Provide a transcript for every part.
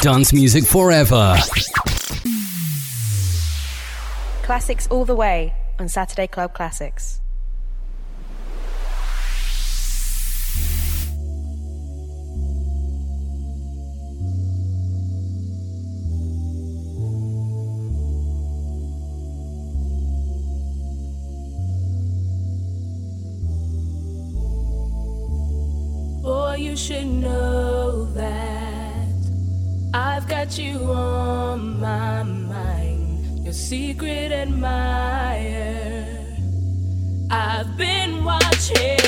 Dance music forever. Classics all the way on Saturday Club Classics. got you on my mind, your secret admirer. I've been watching.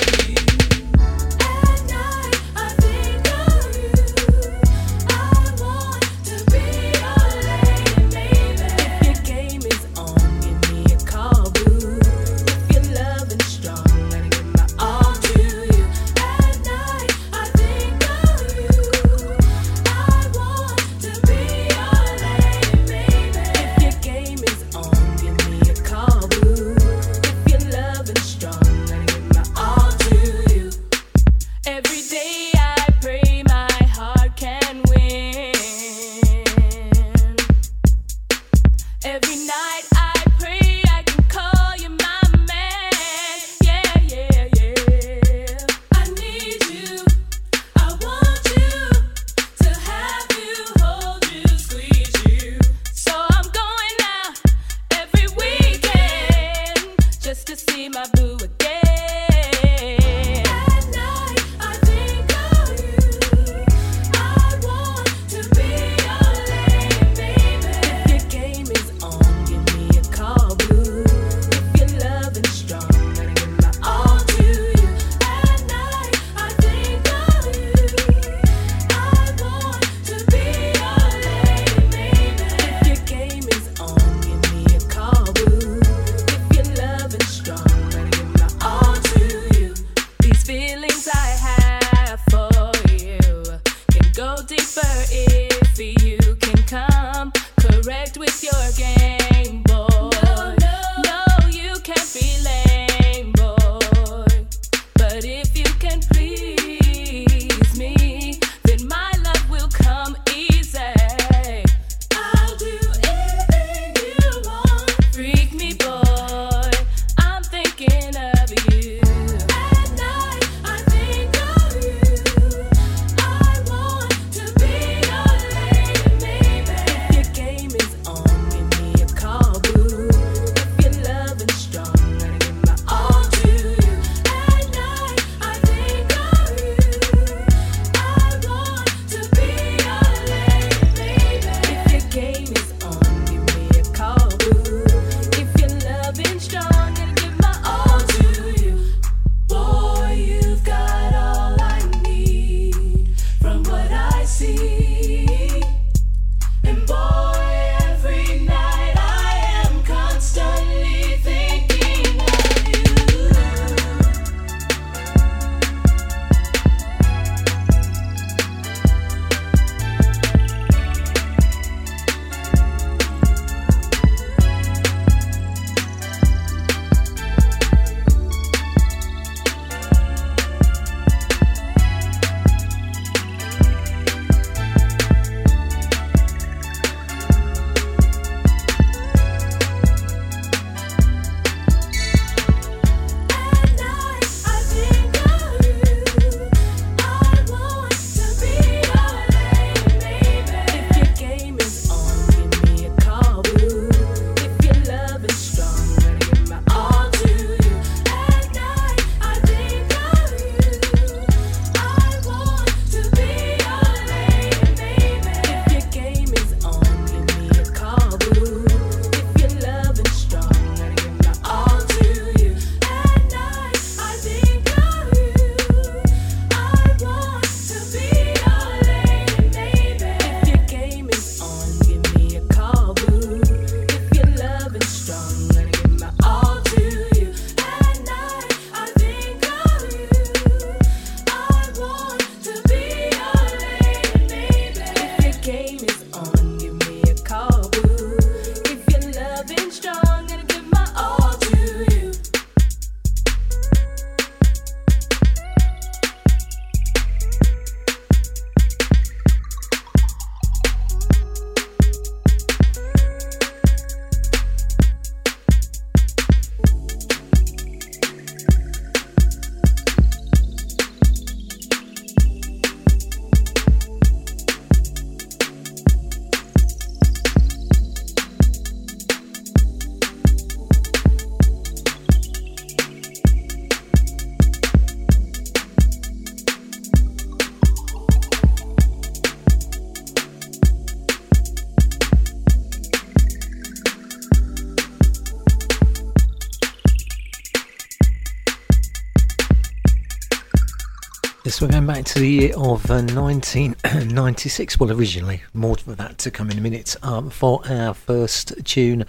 Yes, we're going back to the year of uh, 1996. Well, originally, more of that to come in a minute. Um, for our first tune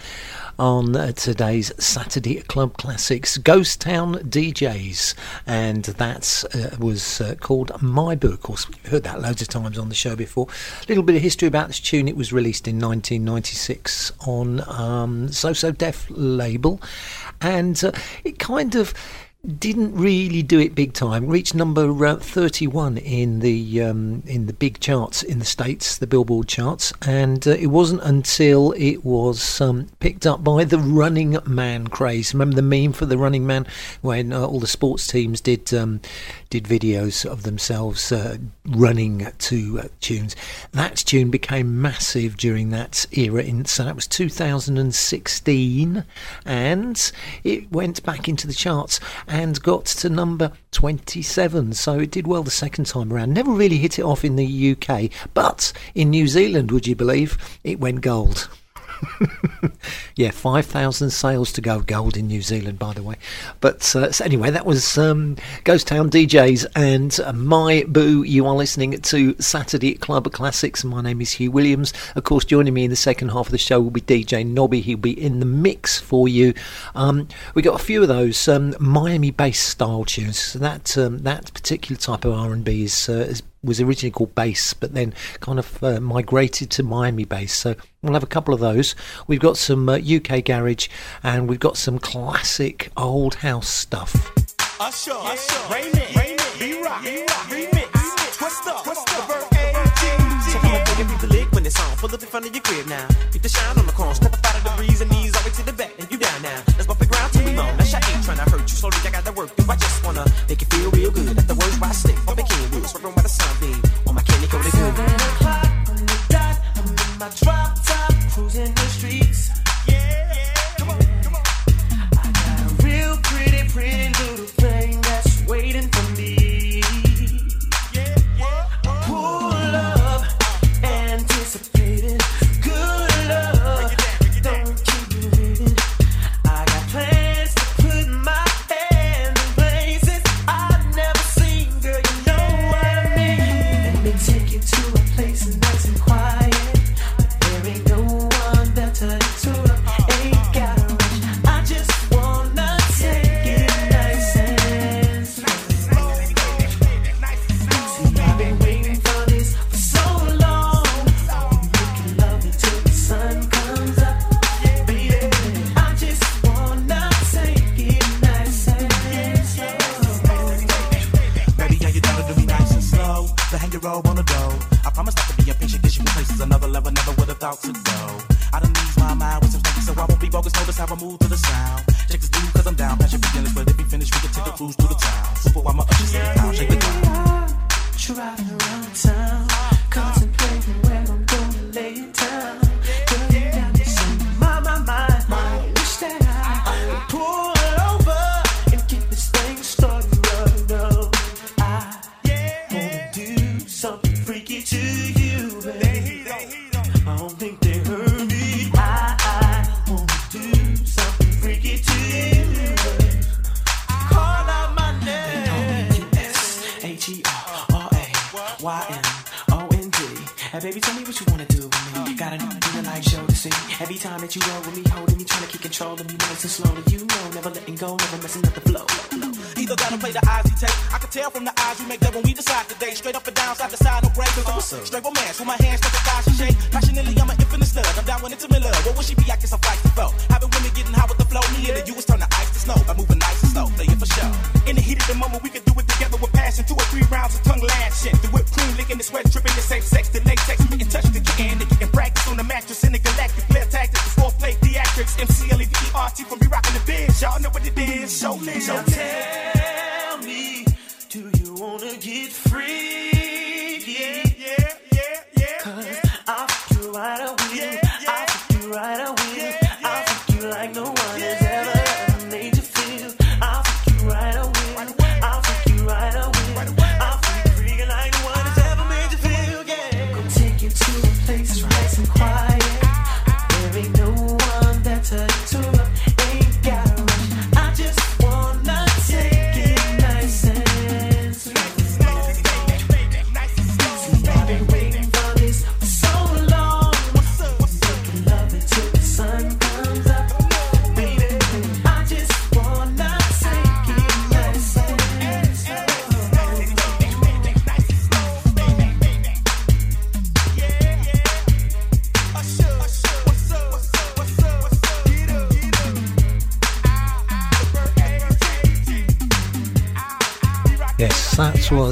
on uh, today's Saturday Club Classics, Ghost Town DJs, and that uh, was uh, called My Boo. Of course, we've heard that loads of times on the show before. A little bit of history about this tune. It was released in 1996 on um, So So Def label, and uh, it kind of didn't really do it big time. Reached number uh, 31 in the um, in the big charts in the states, the Billboard charts, and uh, it wasn't until it was um, picked up by the Running Man craze. Remember the meme for the Running Man when uh, all the sports teams did um, did videos of themselves uh, running to uh, tunes. That tune became massive during that era. In, so that was 2016, and it went back into the charts and got to number 27. So it did well the second time around. Never really hit it off in the UK, but in New Zealand, would you believe, it went gold. yeah, 5,000 sales to go gold in New Zealand, by the way. But uh, so anyway, that was um, Ghost Town DJs and uh, My Boo. You are listening to Saturday Club Classics. My name is Hugh Williams. Of course, joining me in the second half of the show will be DJ Nobby. He'll be in the mix for you. Um, we got a few of those um, Miami based style tunes. So that um, that particular type of R&B is, uh, is was originally called bass, but then kind of uh, migrated to Miami bass. So we'll have a couple of those. We've got some uh, UK garage, and we've got some classic old house stuff. Usher, Usher, Raymond, Raymond, B-Rock, remix, Twist up, Twist up, Bird AG. Check on big and beat the lick when it's on. Pull up in front of your crib now. Keep the shine on the corner. Step up out of the breeze and knees all the way to the back. And you down now. Let's bump the ground till we moan. That shit ain't tryna hurt you. Slowly, I got to work. Do I just wanna make it feel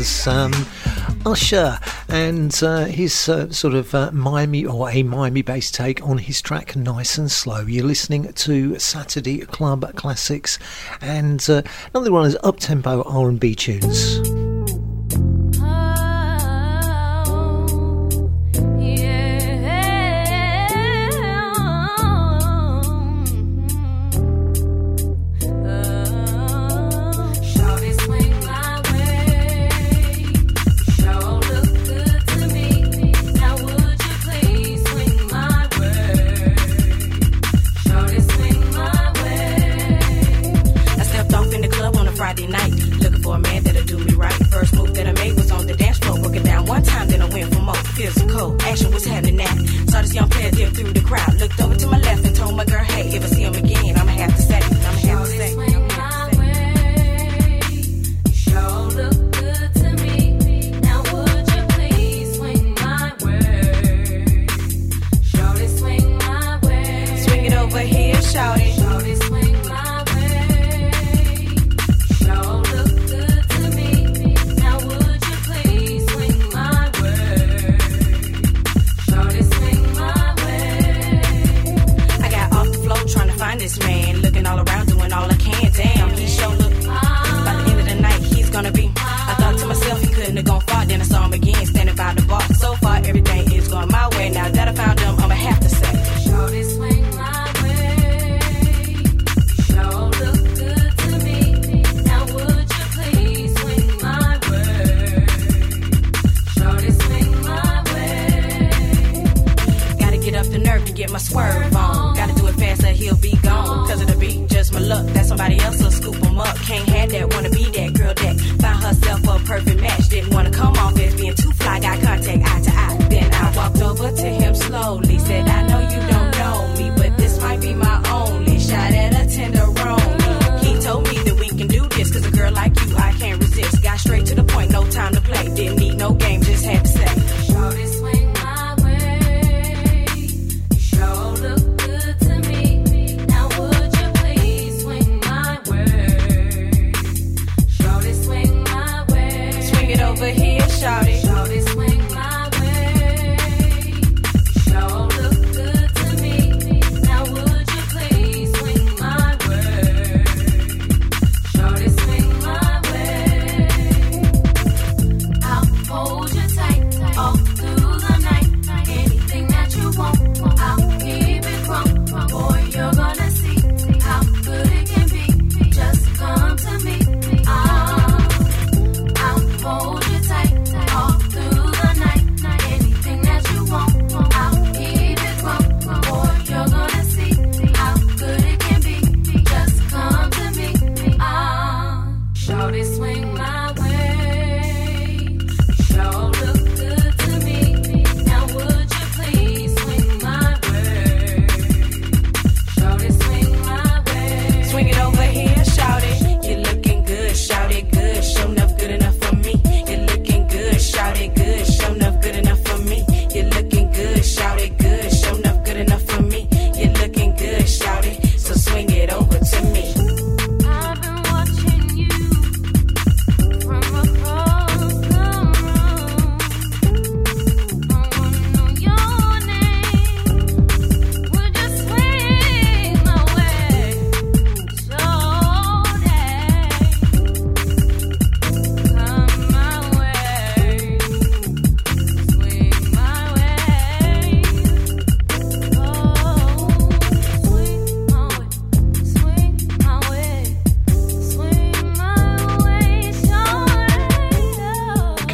was um, Usher and uh, his uh, sort of uh, Miami or a Miami based take on his track Nice and Slow. You're listening to Saturday Club Classics and uh, another one is up tempo R&B tunes.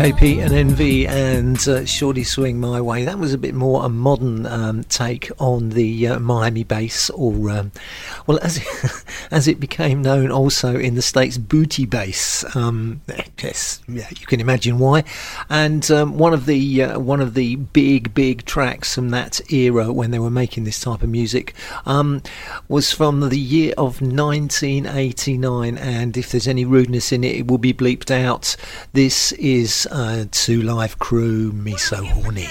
KP and Envyi and uh, Shorty Swing My Way. That was a bit more a modern um, take on the uh, Miami bass or um, well, as it, as it became known also in the state's booty bass, um, yes, yeah, you can imagine why. And um, one of the uh, one of the big big tracks from that era when they were making this type of music um, was from the year of 1989. And if there's any rudeness in it, it will be bleeped out. This is uh, live crew. Me so horny.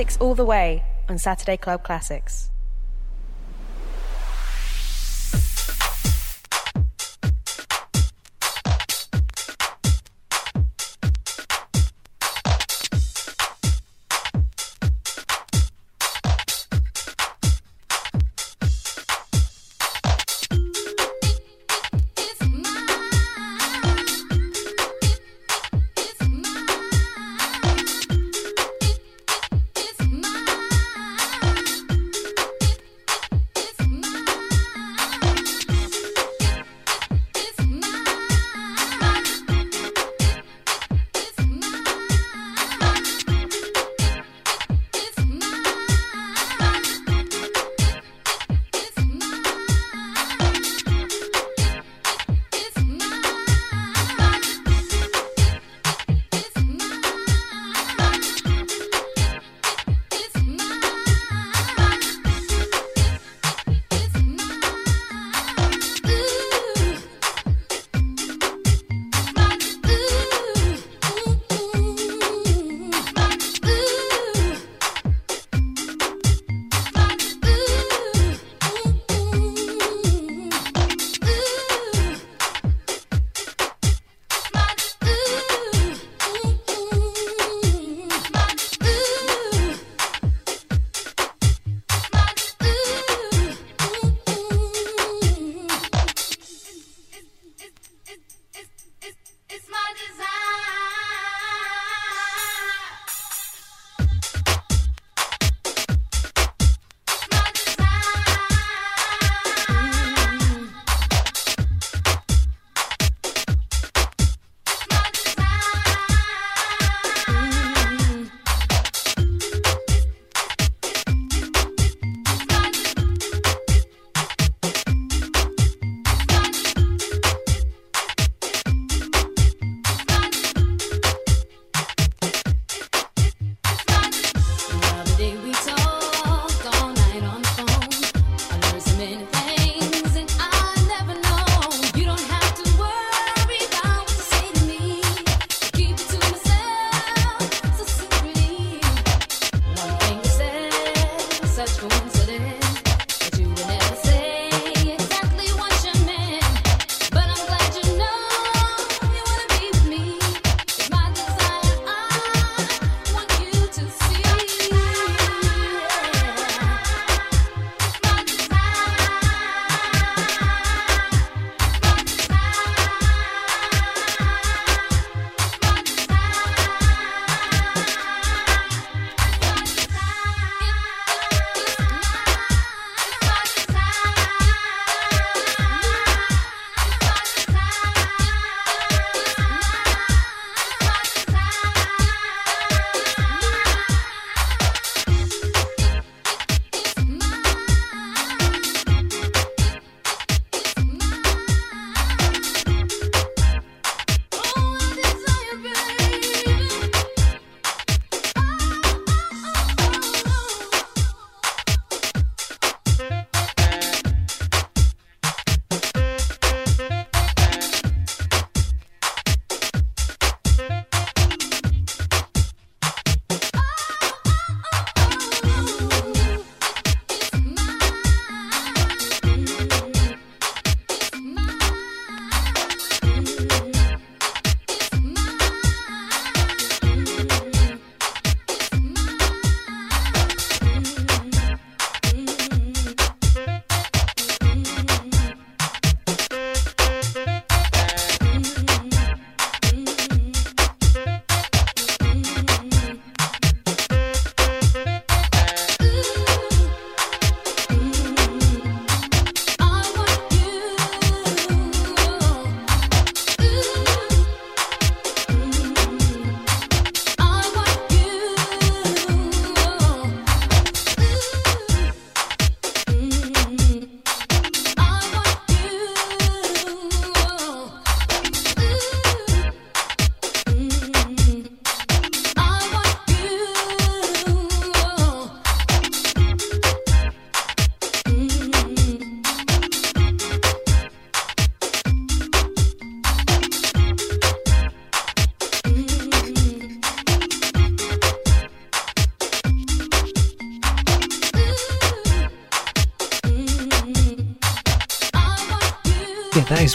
Classics all the way on Saturday Club Classics.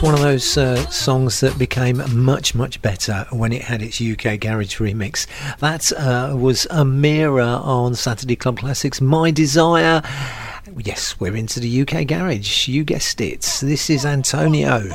one of those uh, songs that became much, much better when it had its UK Garage remix. That uh, was Amira on Saturday Club Classics, My Desire. Yes, we're into the UK Garage. You guessed it. This is Antonio.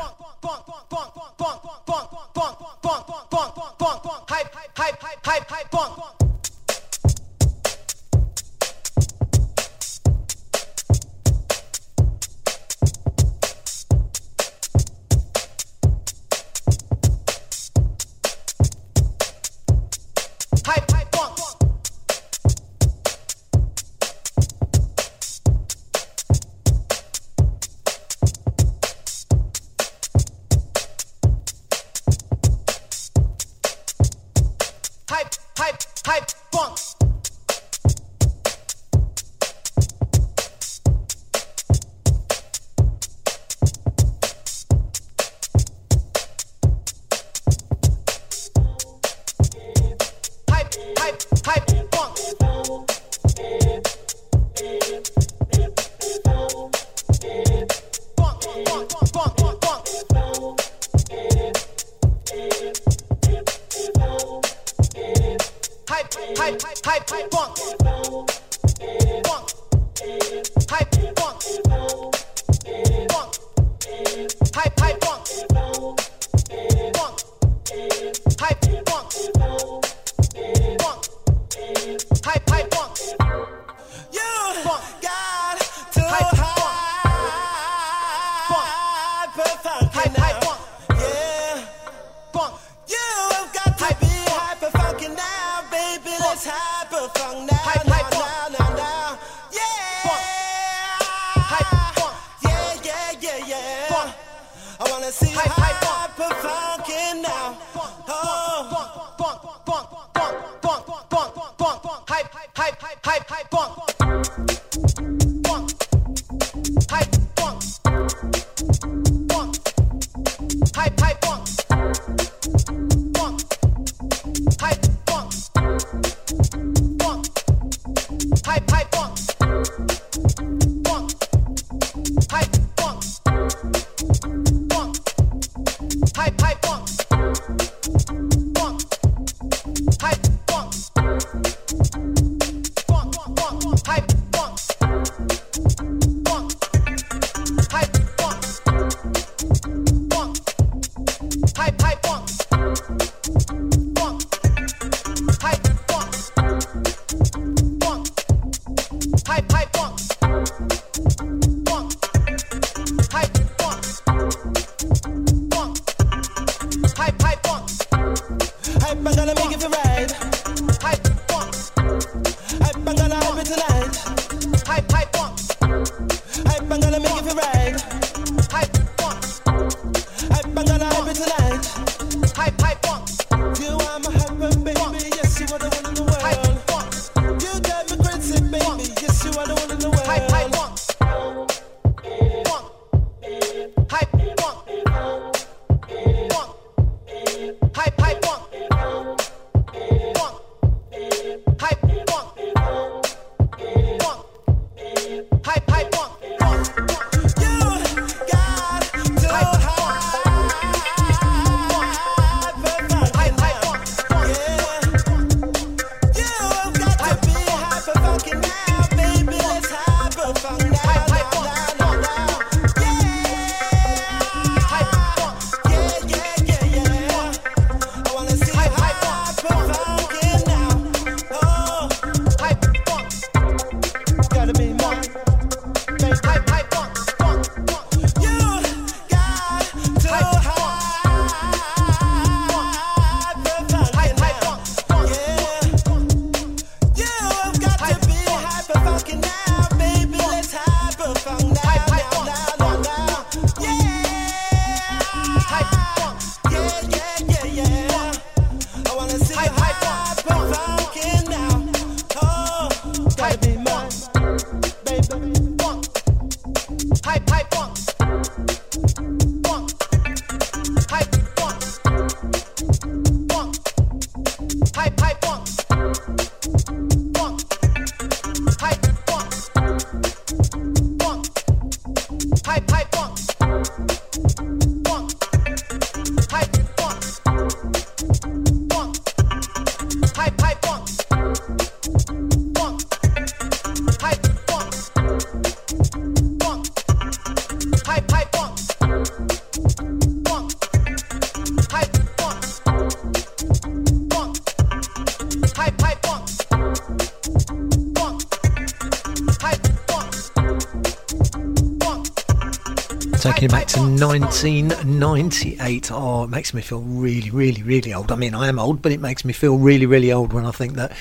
1998. Oh, it makes me feel really, really, really old. I mean, I am old, but it makes me feel really, really old when I think that I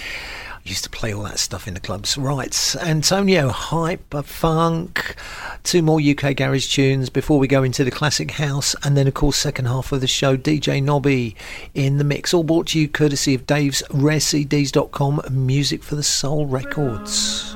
used to play all that stuff in the clubs. Right, Antonio, Hyper Funk, two more UK garage tunes before we go into the classic house, and then, of course, second half of the show, DJ Nobby in the mix. All brought to you courtesy of Dave's RareCDs.com, music for the soul records.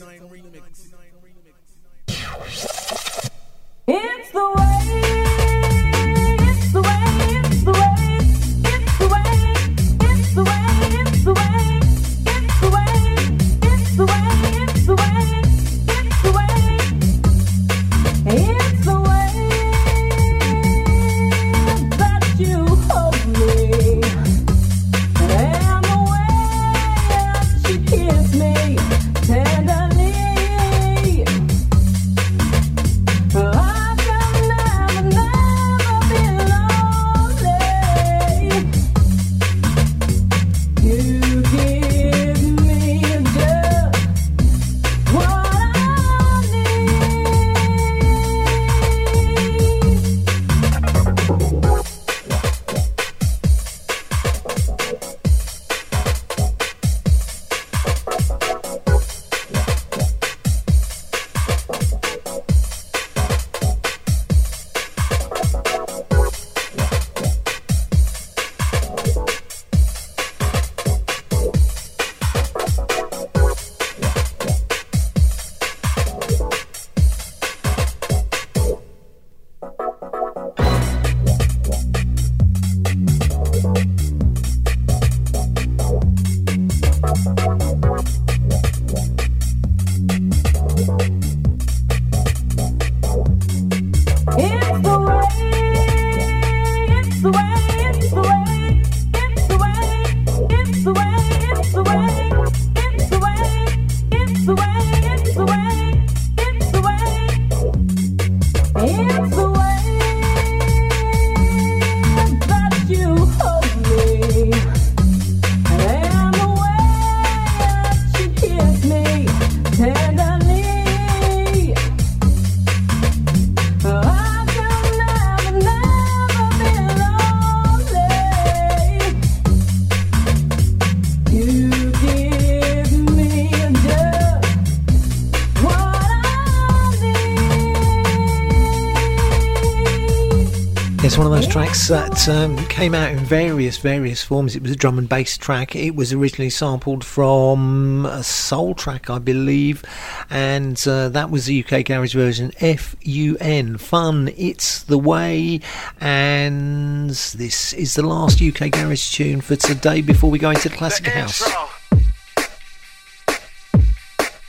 That um, came out in various various forms. It was a drum and bass track. It was originally sampled from a soul track, I believe, and uh, that was the UK garage version. F U N, fun. It's the way, and this is the last UK garage tune for today. Before we go into the classic house.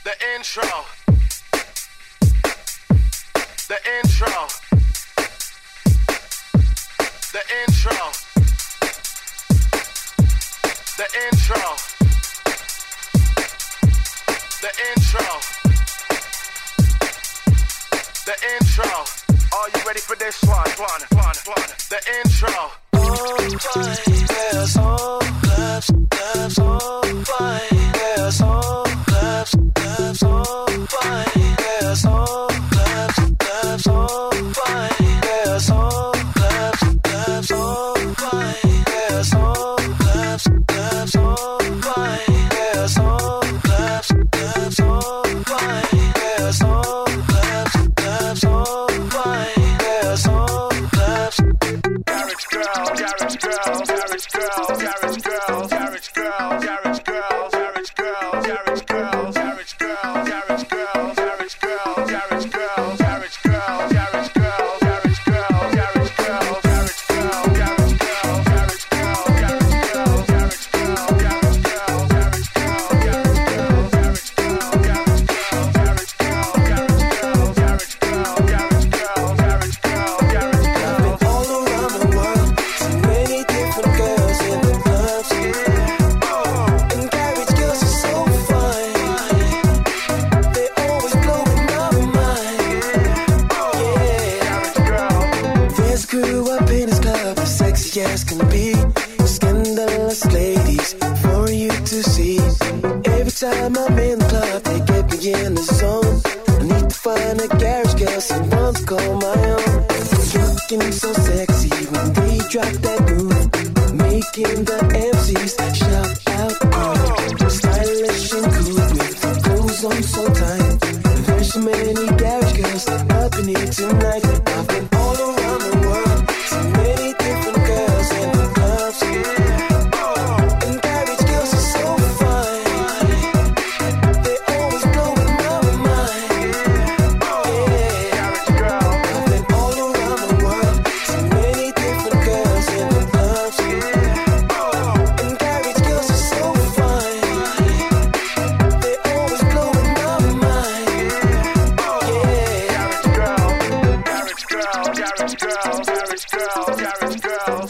The intro. The intro. Intro. The intro. The intro. Are you ready for this one? One, one, one. The intro. Yes, oh, claps, claps, oh, girl, Garage girl, garage girl, garage girl.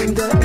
있는데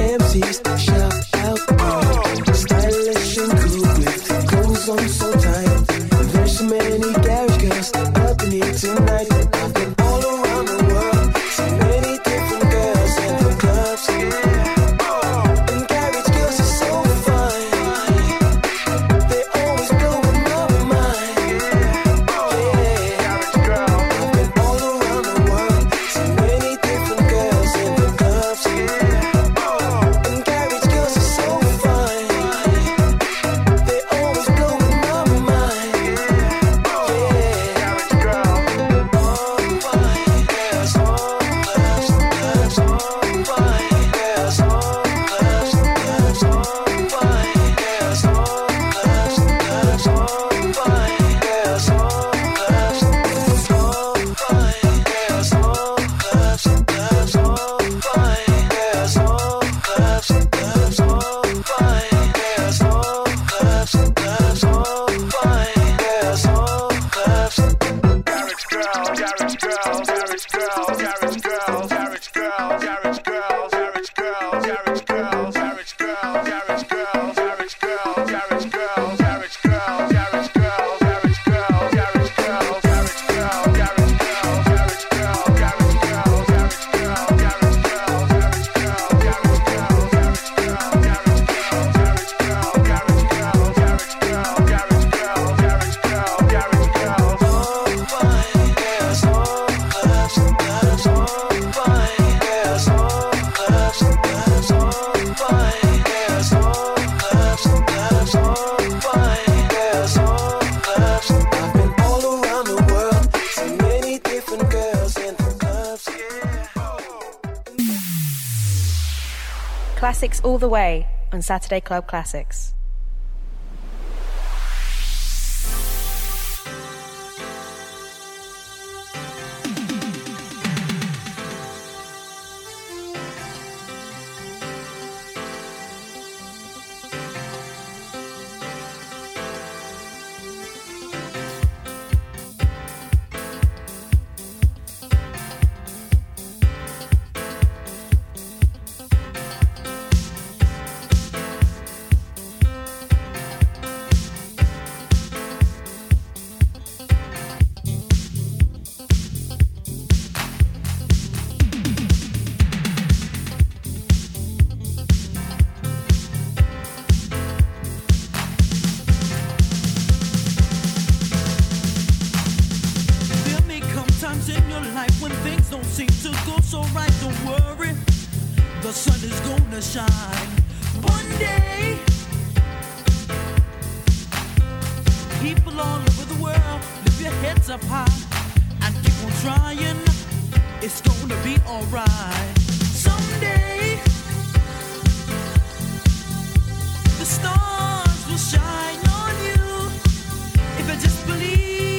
classics all the way on Saturday Club Classics. It's gonna be alright. Someday, the stars will shine on you if I just believe.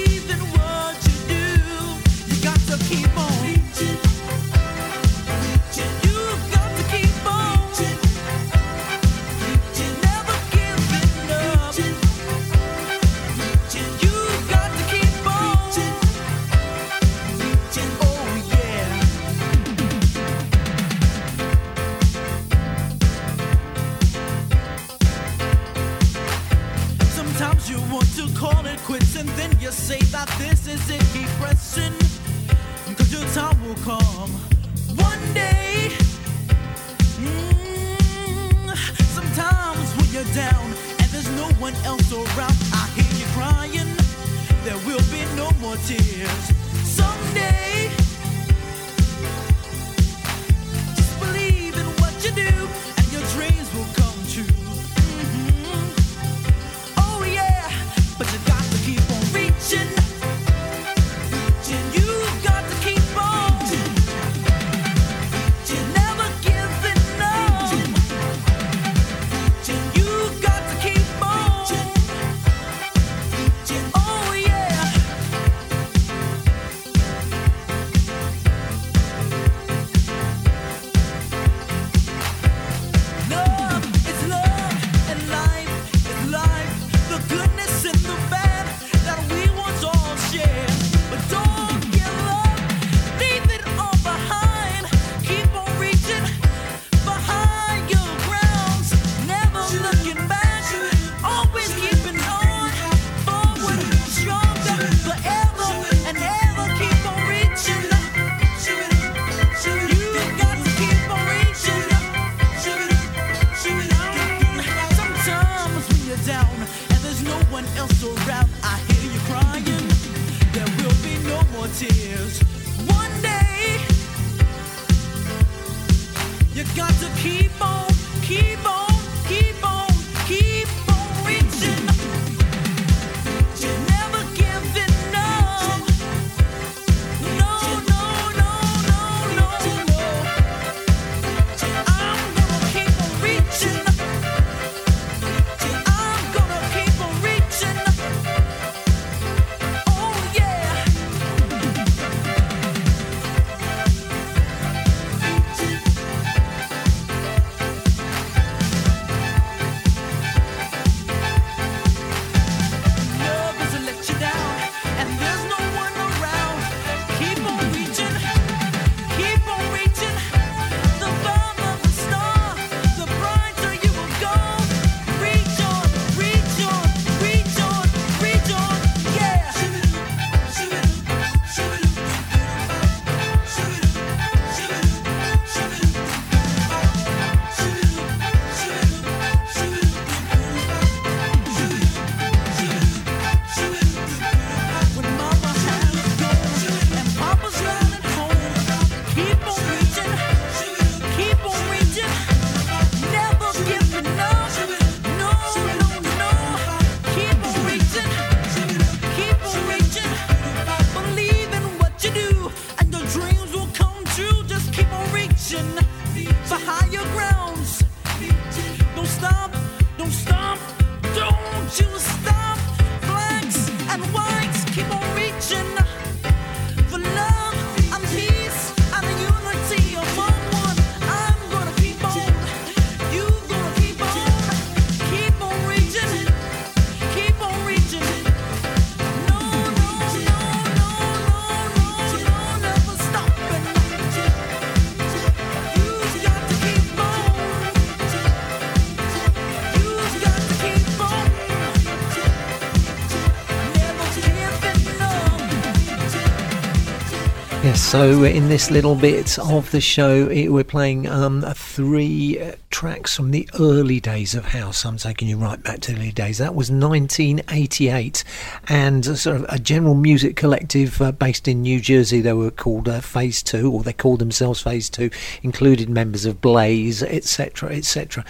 So, in this little bit of the show, it, we're playing um, three uh, tracks from the early days of house. I'm taking you right back to the early days. That was 1988, and a sort of a general music collective uh, based in New Jersey. They were called uh, Phase Two, or they called themselves Phase Two. Included members of Blaze, etc., etc.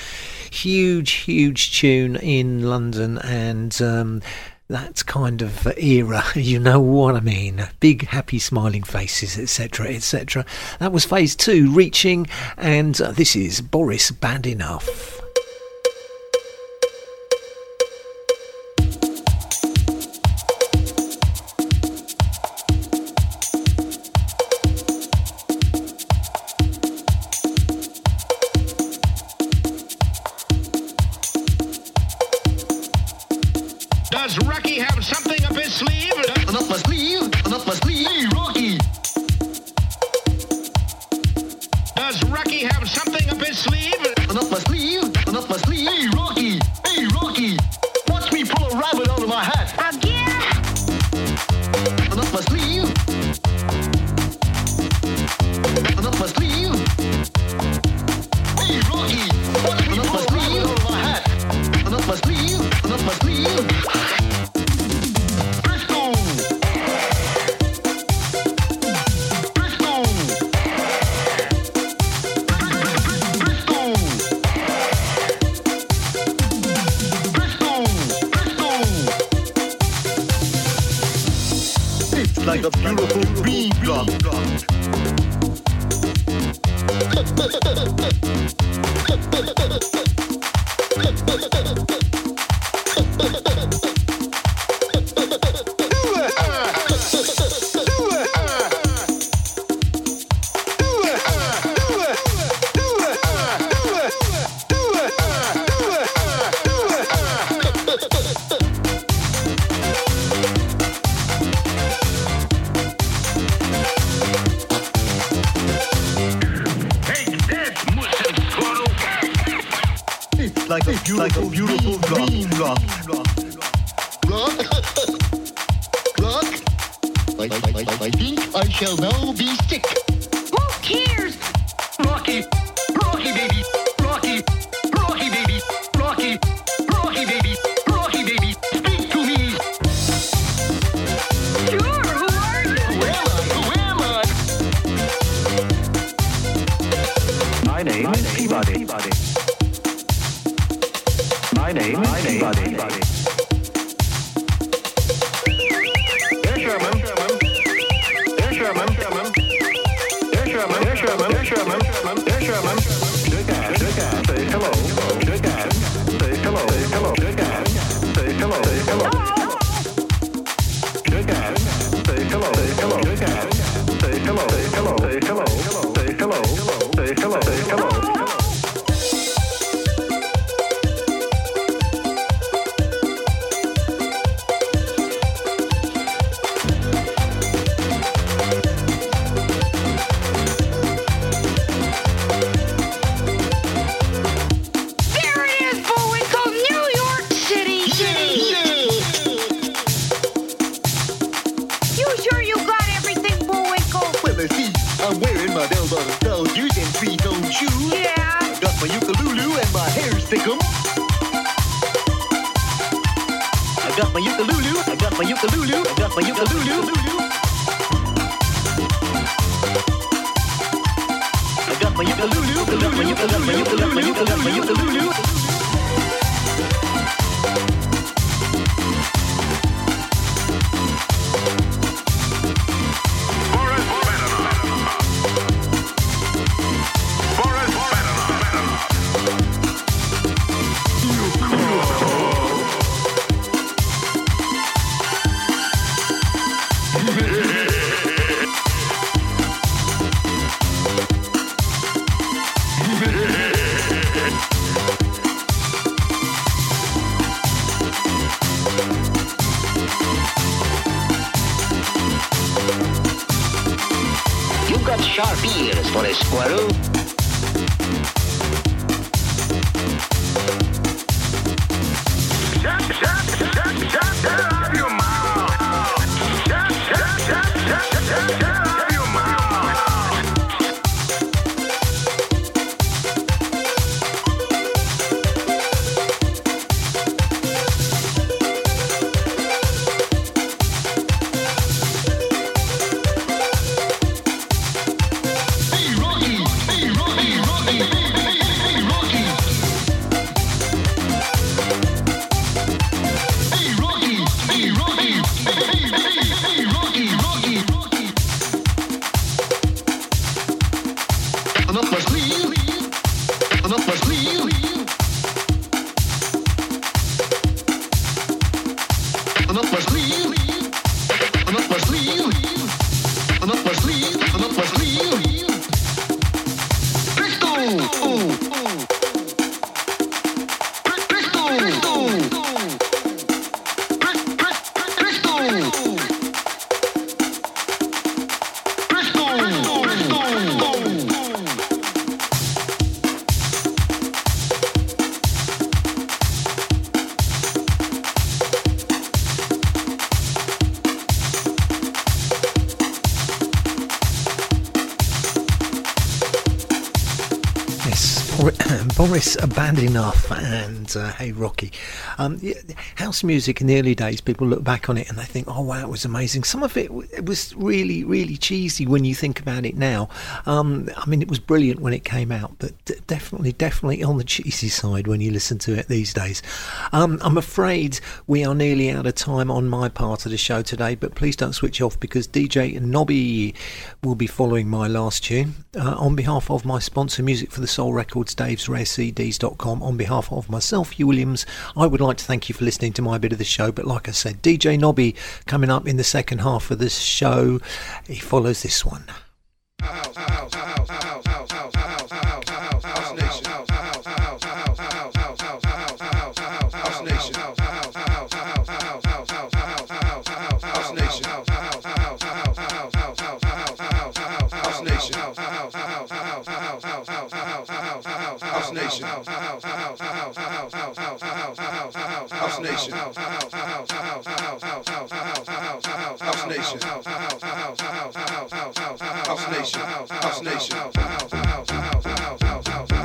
Huge, huge tune in London, and. Um, that kind of era, you know what I mean. Big, happy, smiling faces, etc., etc. That was phase two, reaching, and uh, this is Boris Badenough. There she is, there she is, there she is, there she is. Say hello, say hello, say hello, say hello, say hello, say hello. There she is, say hello, say hello, there she is, say hello, say hello, say hello, say hello, say hello, say hello. Boris enough. and uh, Hey Rocky. Um, yeah, house music in the early days, people look back on it and they think, oh wow, it was amazing. Some of it, it was really, really cheesy when you think about it now. Um, I mean, it was brilliant when it came out, but definitely, definitely on the cheesy side when you listen to it these days. Um, I'm afraid we are nearly out of time on my part of the show today, but please don't switch off because DJ Nobby will be following my last tune. Uh, on behalf of my sponsor, Music for the Soul Records, Dave's Rare on behalf of myself, Hugh Williams, I would like to thank you for listening to my bit of the show. But like I said, DJ Nobby coming up in the second half of this show, he follows this one. House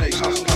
nation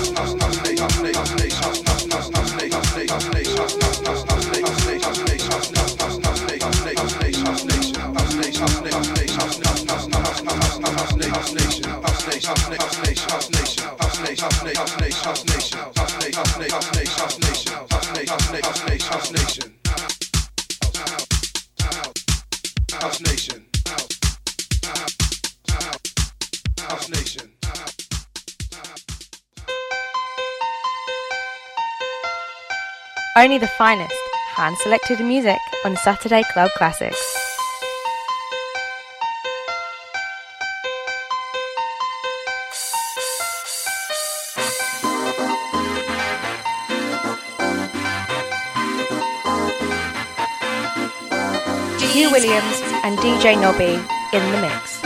Only the finest, hand selected music on Saturday Club Classics. Hugh Williams and DJ Nobby in the mix.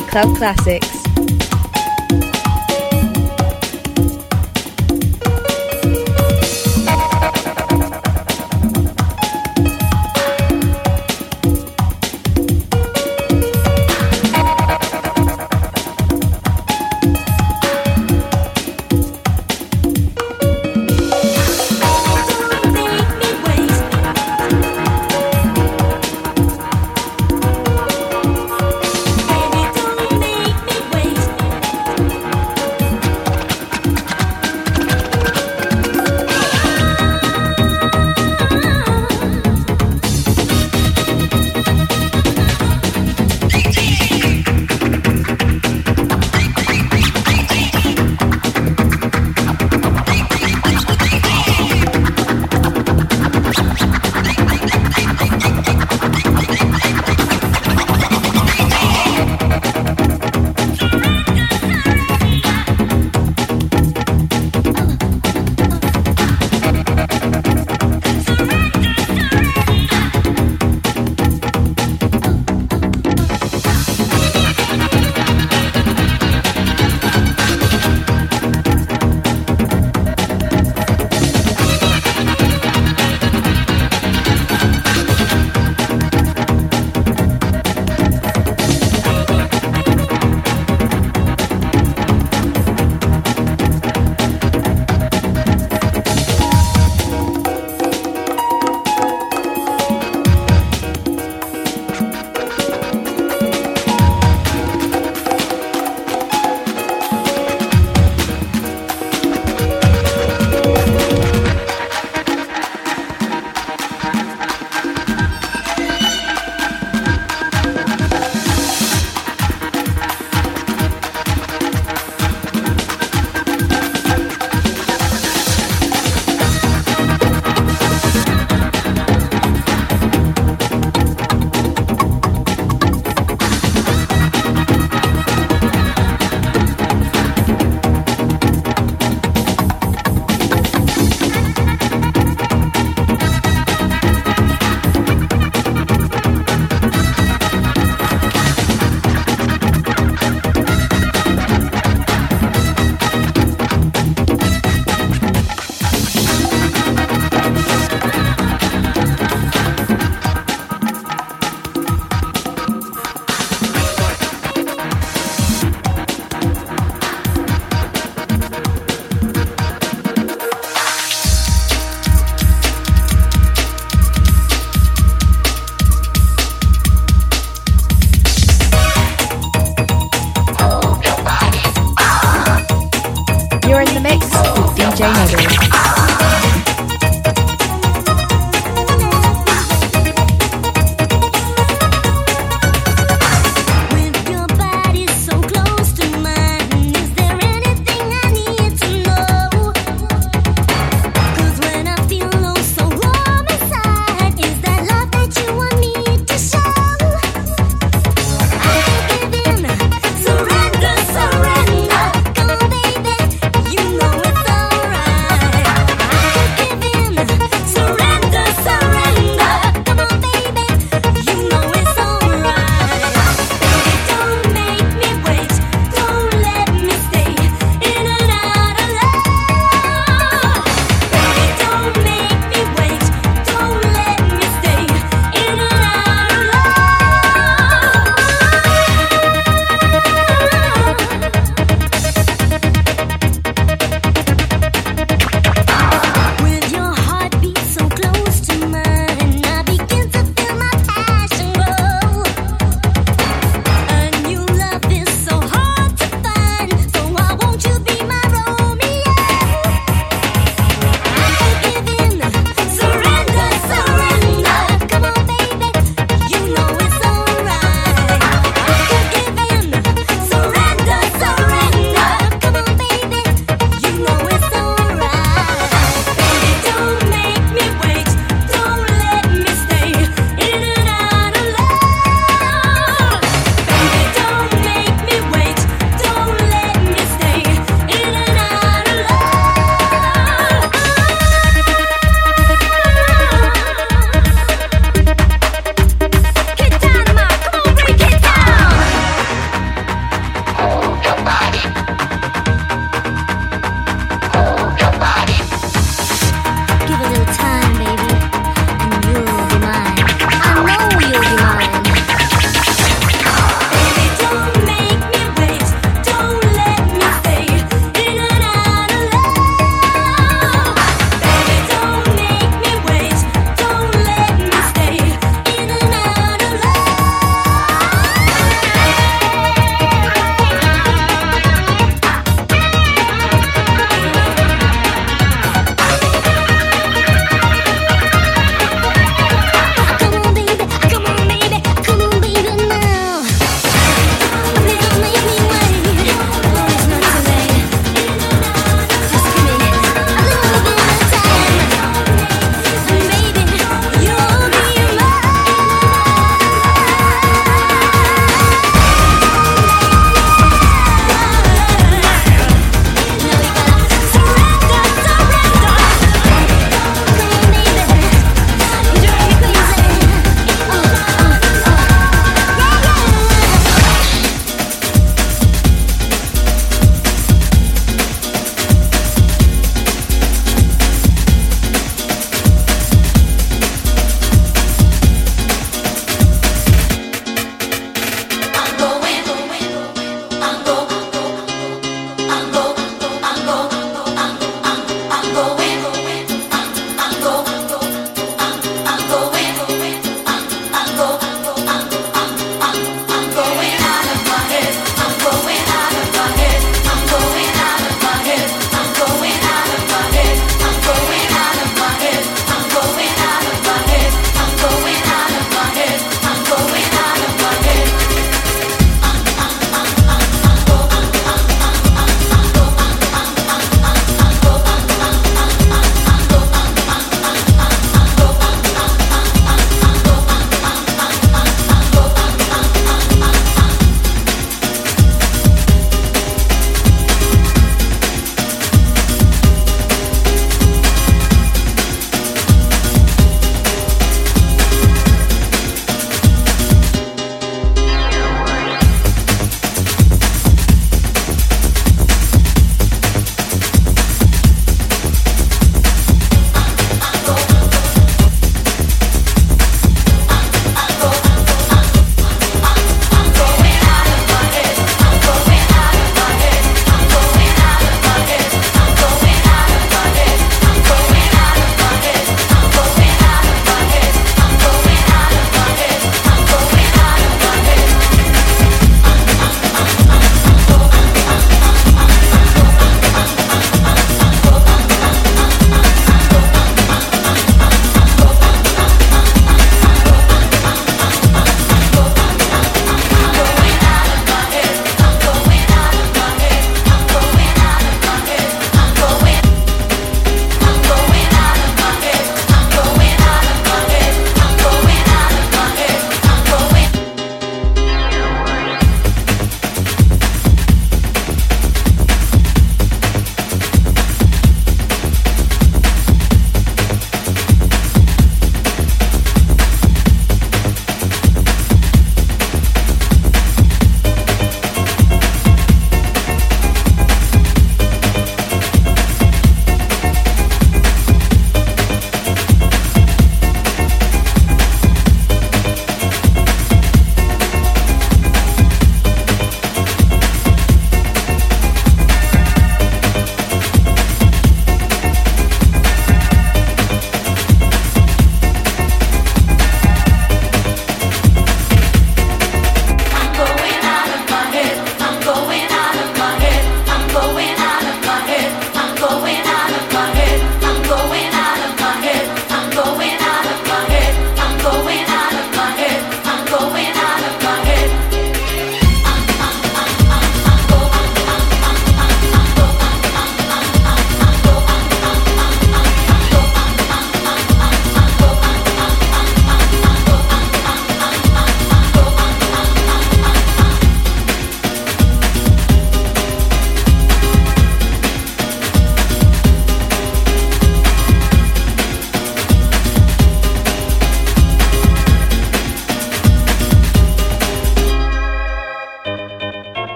Club Classics.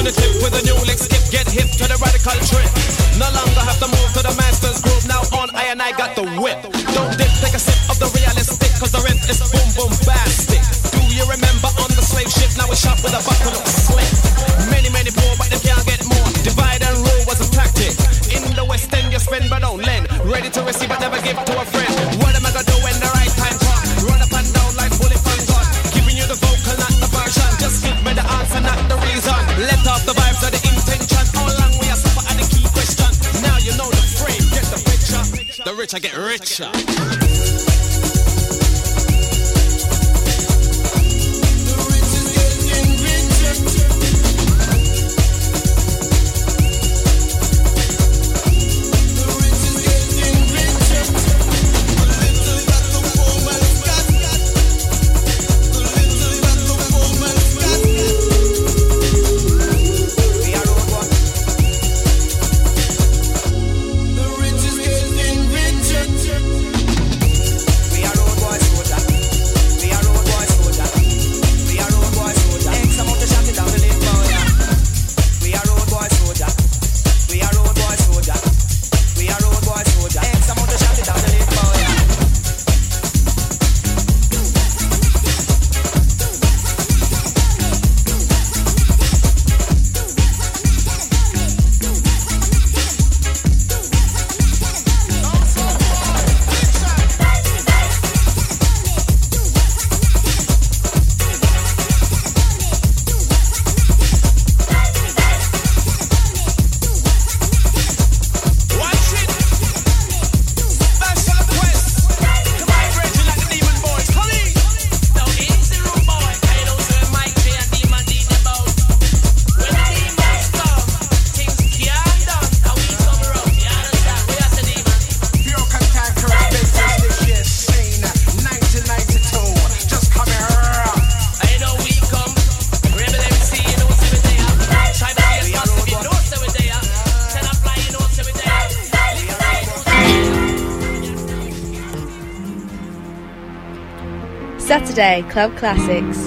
Tip with a new lick skip, get hip to the radical trip. No longer have to move to the master's groove. Now on I and I got the whip. Don't dip, take a sip of the realistic, cause the rip is boom boom bastic. Do you remember on the slave ship? Now we shot with a buckle of slick. Many, many poor, but they can't get more. Divide and rule was a tactic. In the West End, you spend but don't lend. Ready to receive but never give to a friend. Rich I get richer. Saturday Club Classics.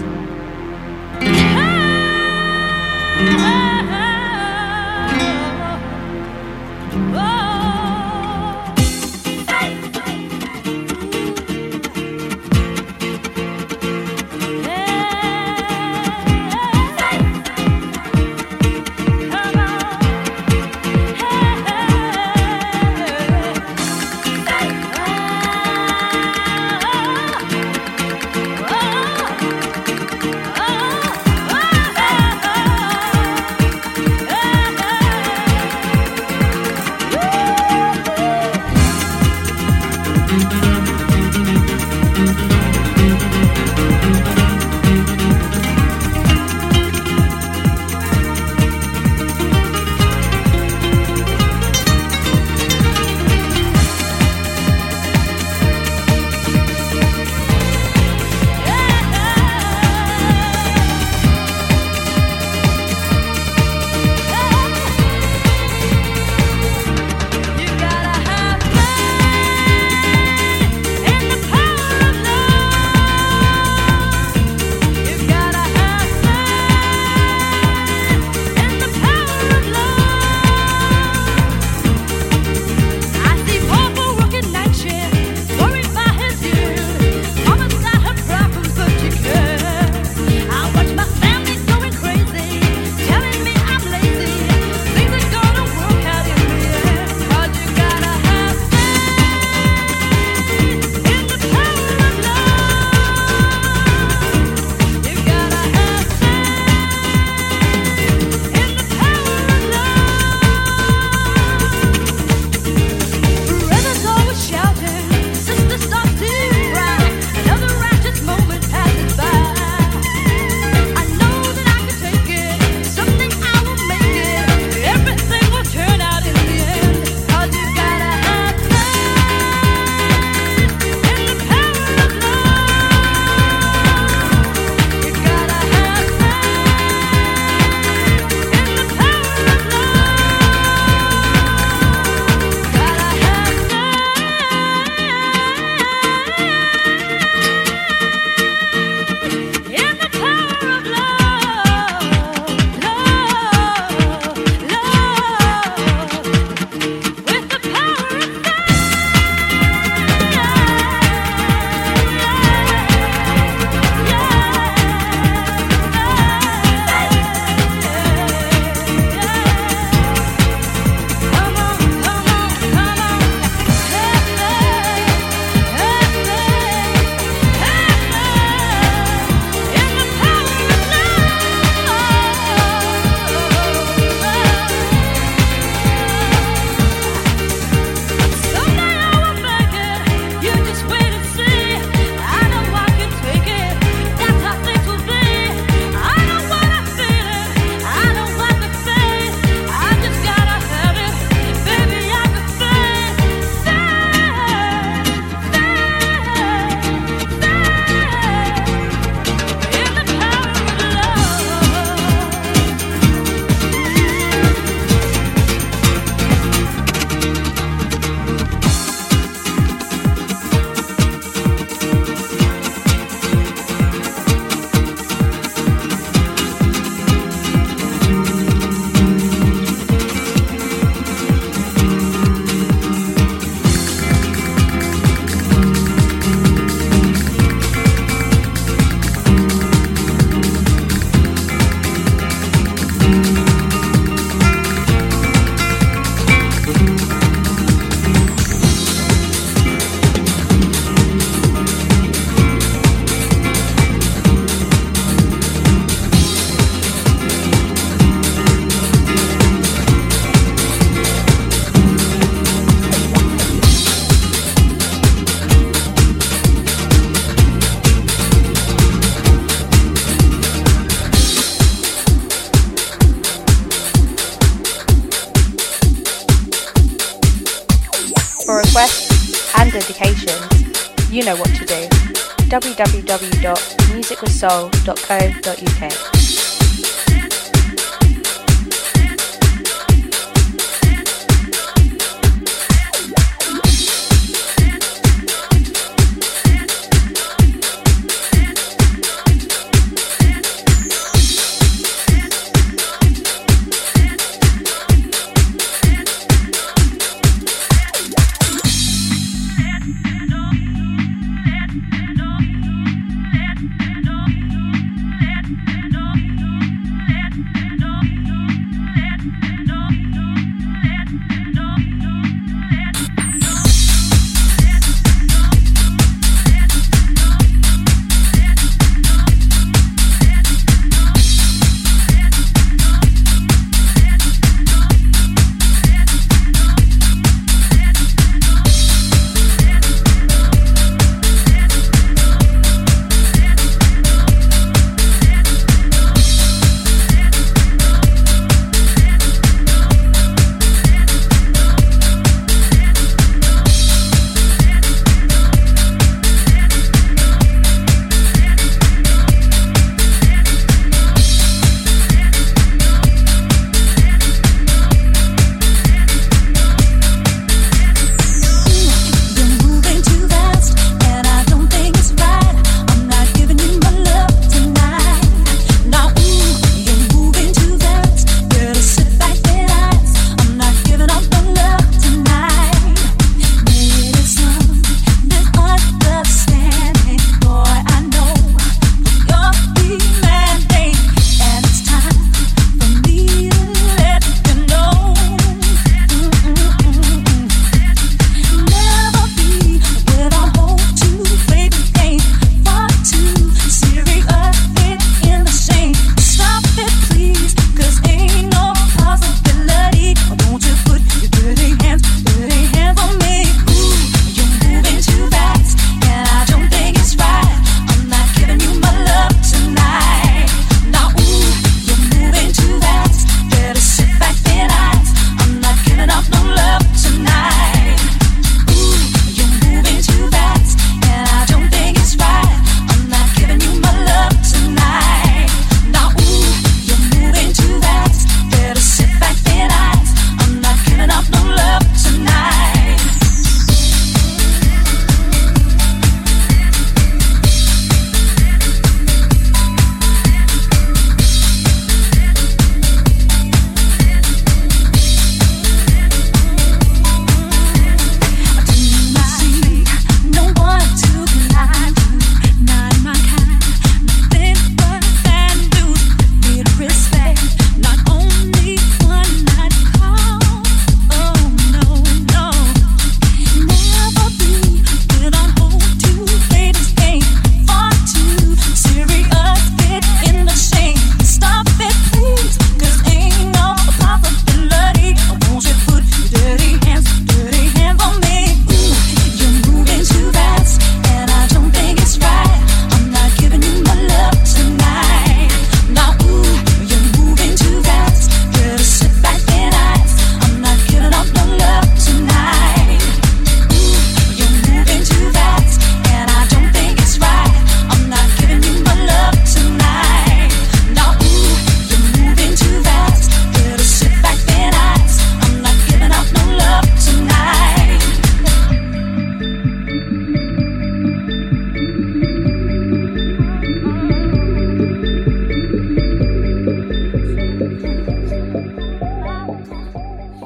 www.musicwithsoul.co.uk.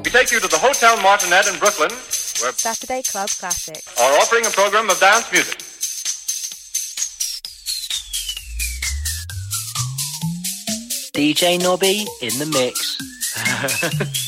We take you to the Hotel Martinet in Brooklyn, where Saturday Club Classic. are offering a program of dance music. DJ Nobby in the mix.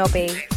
Nobby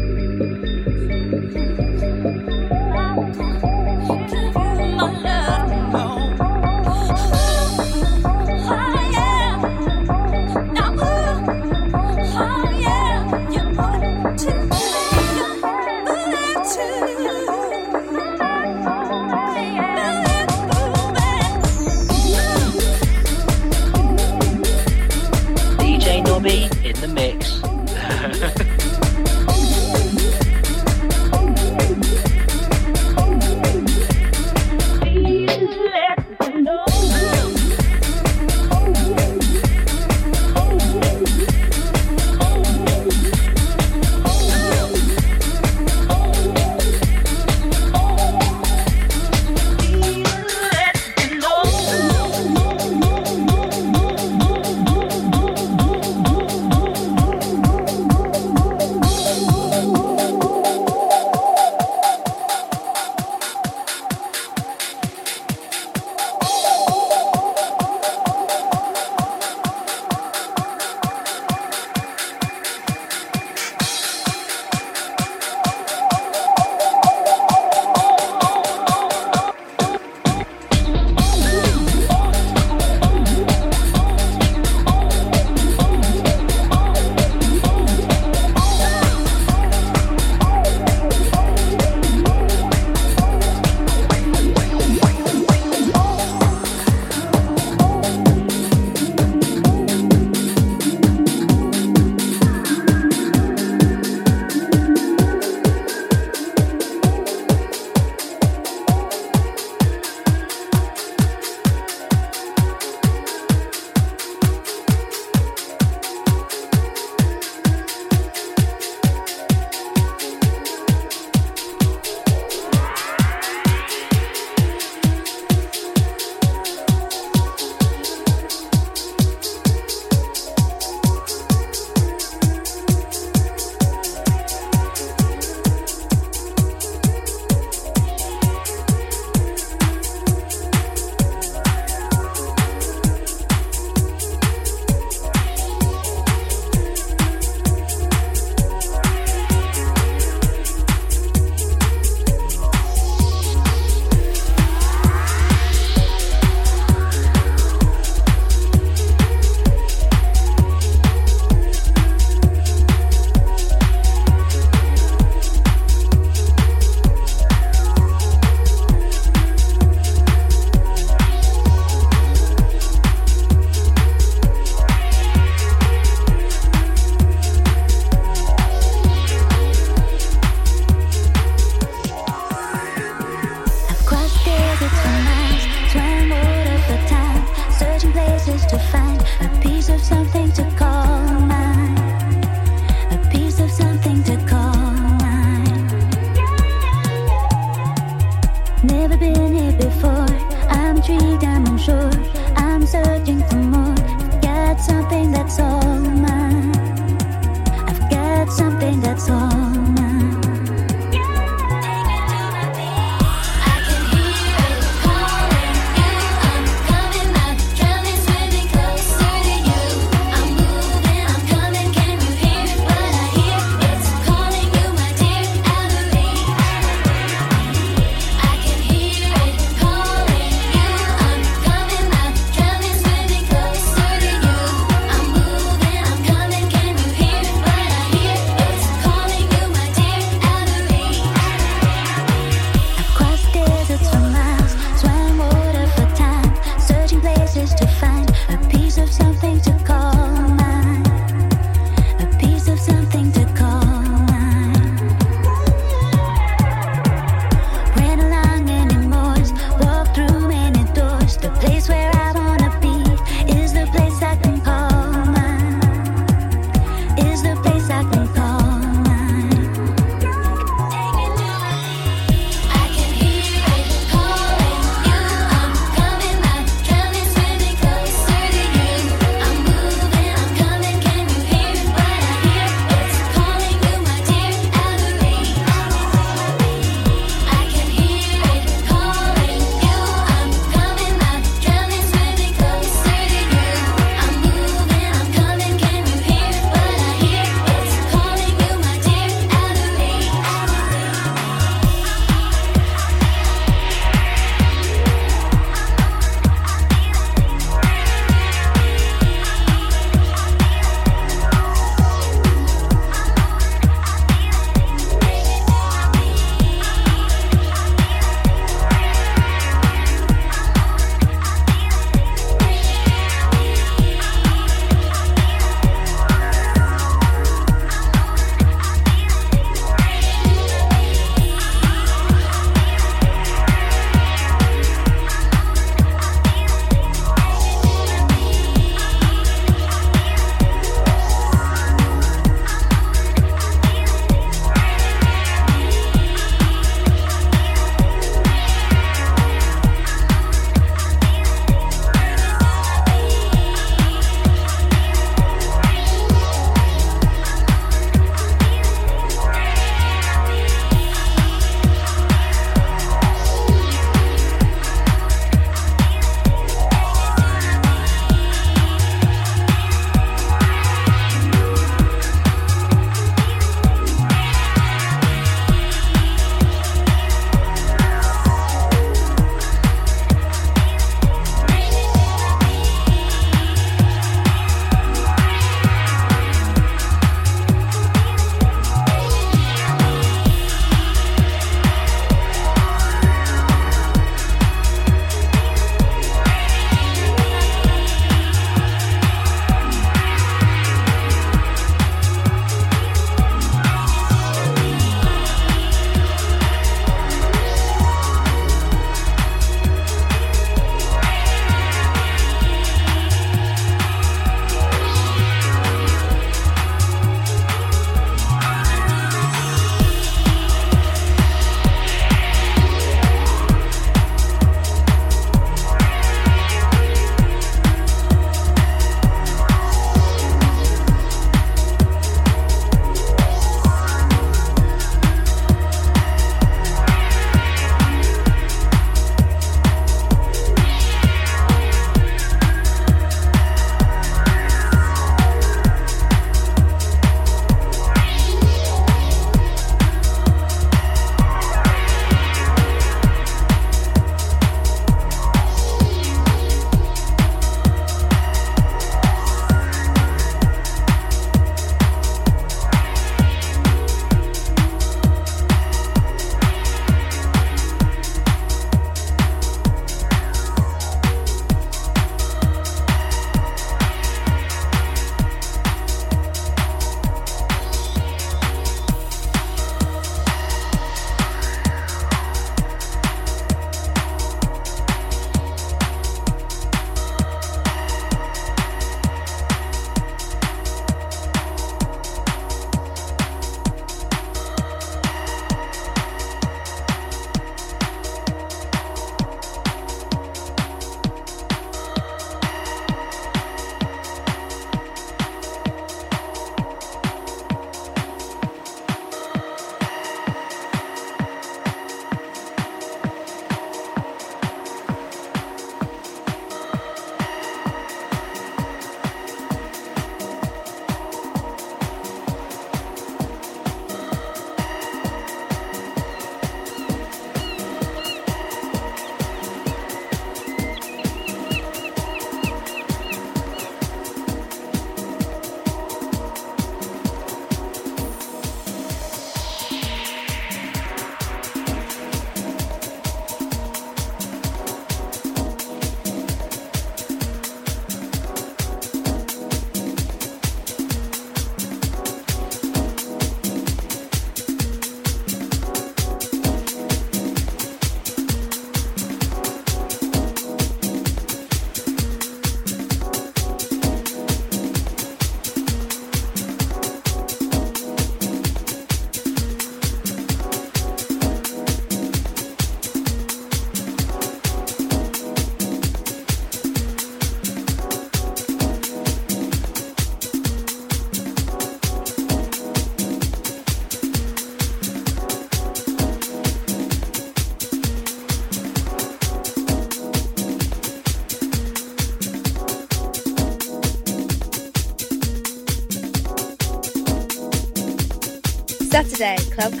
Club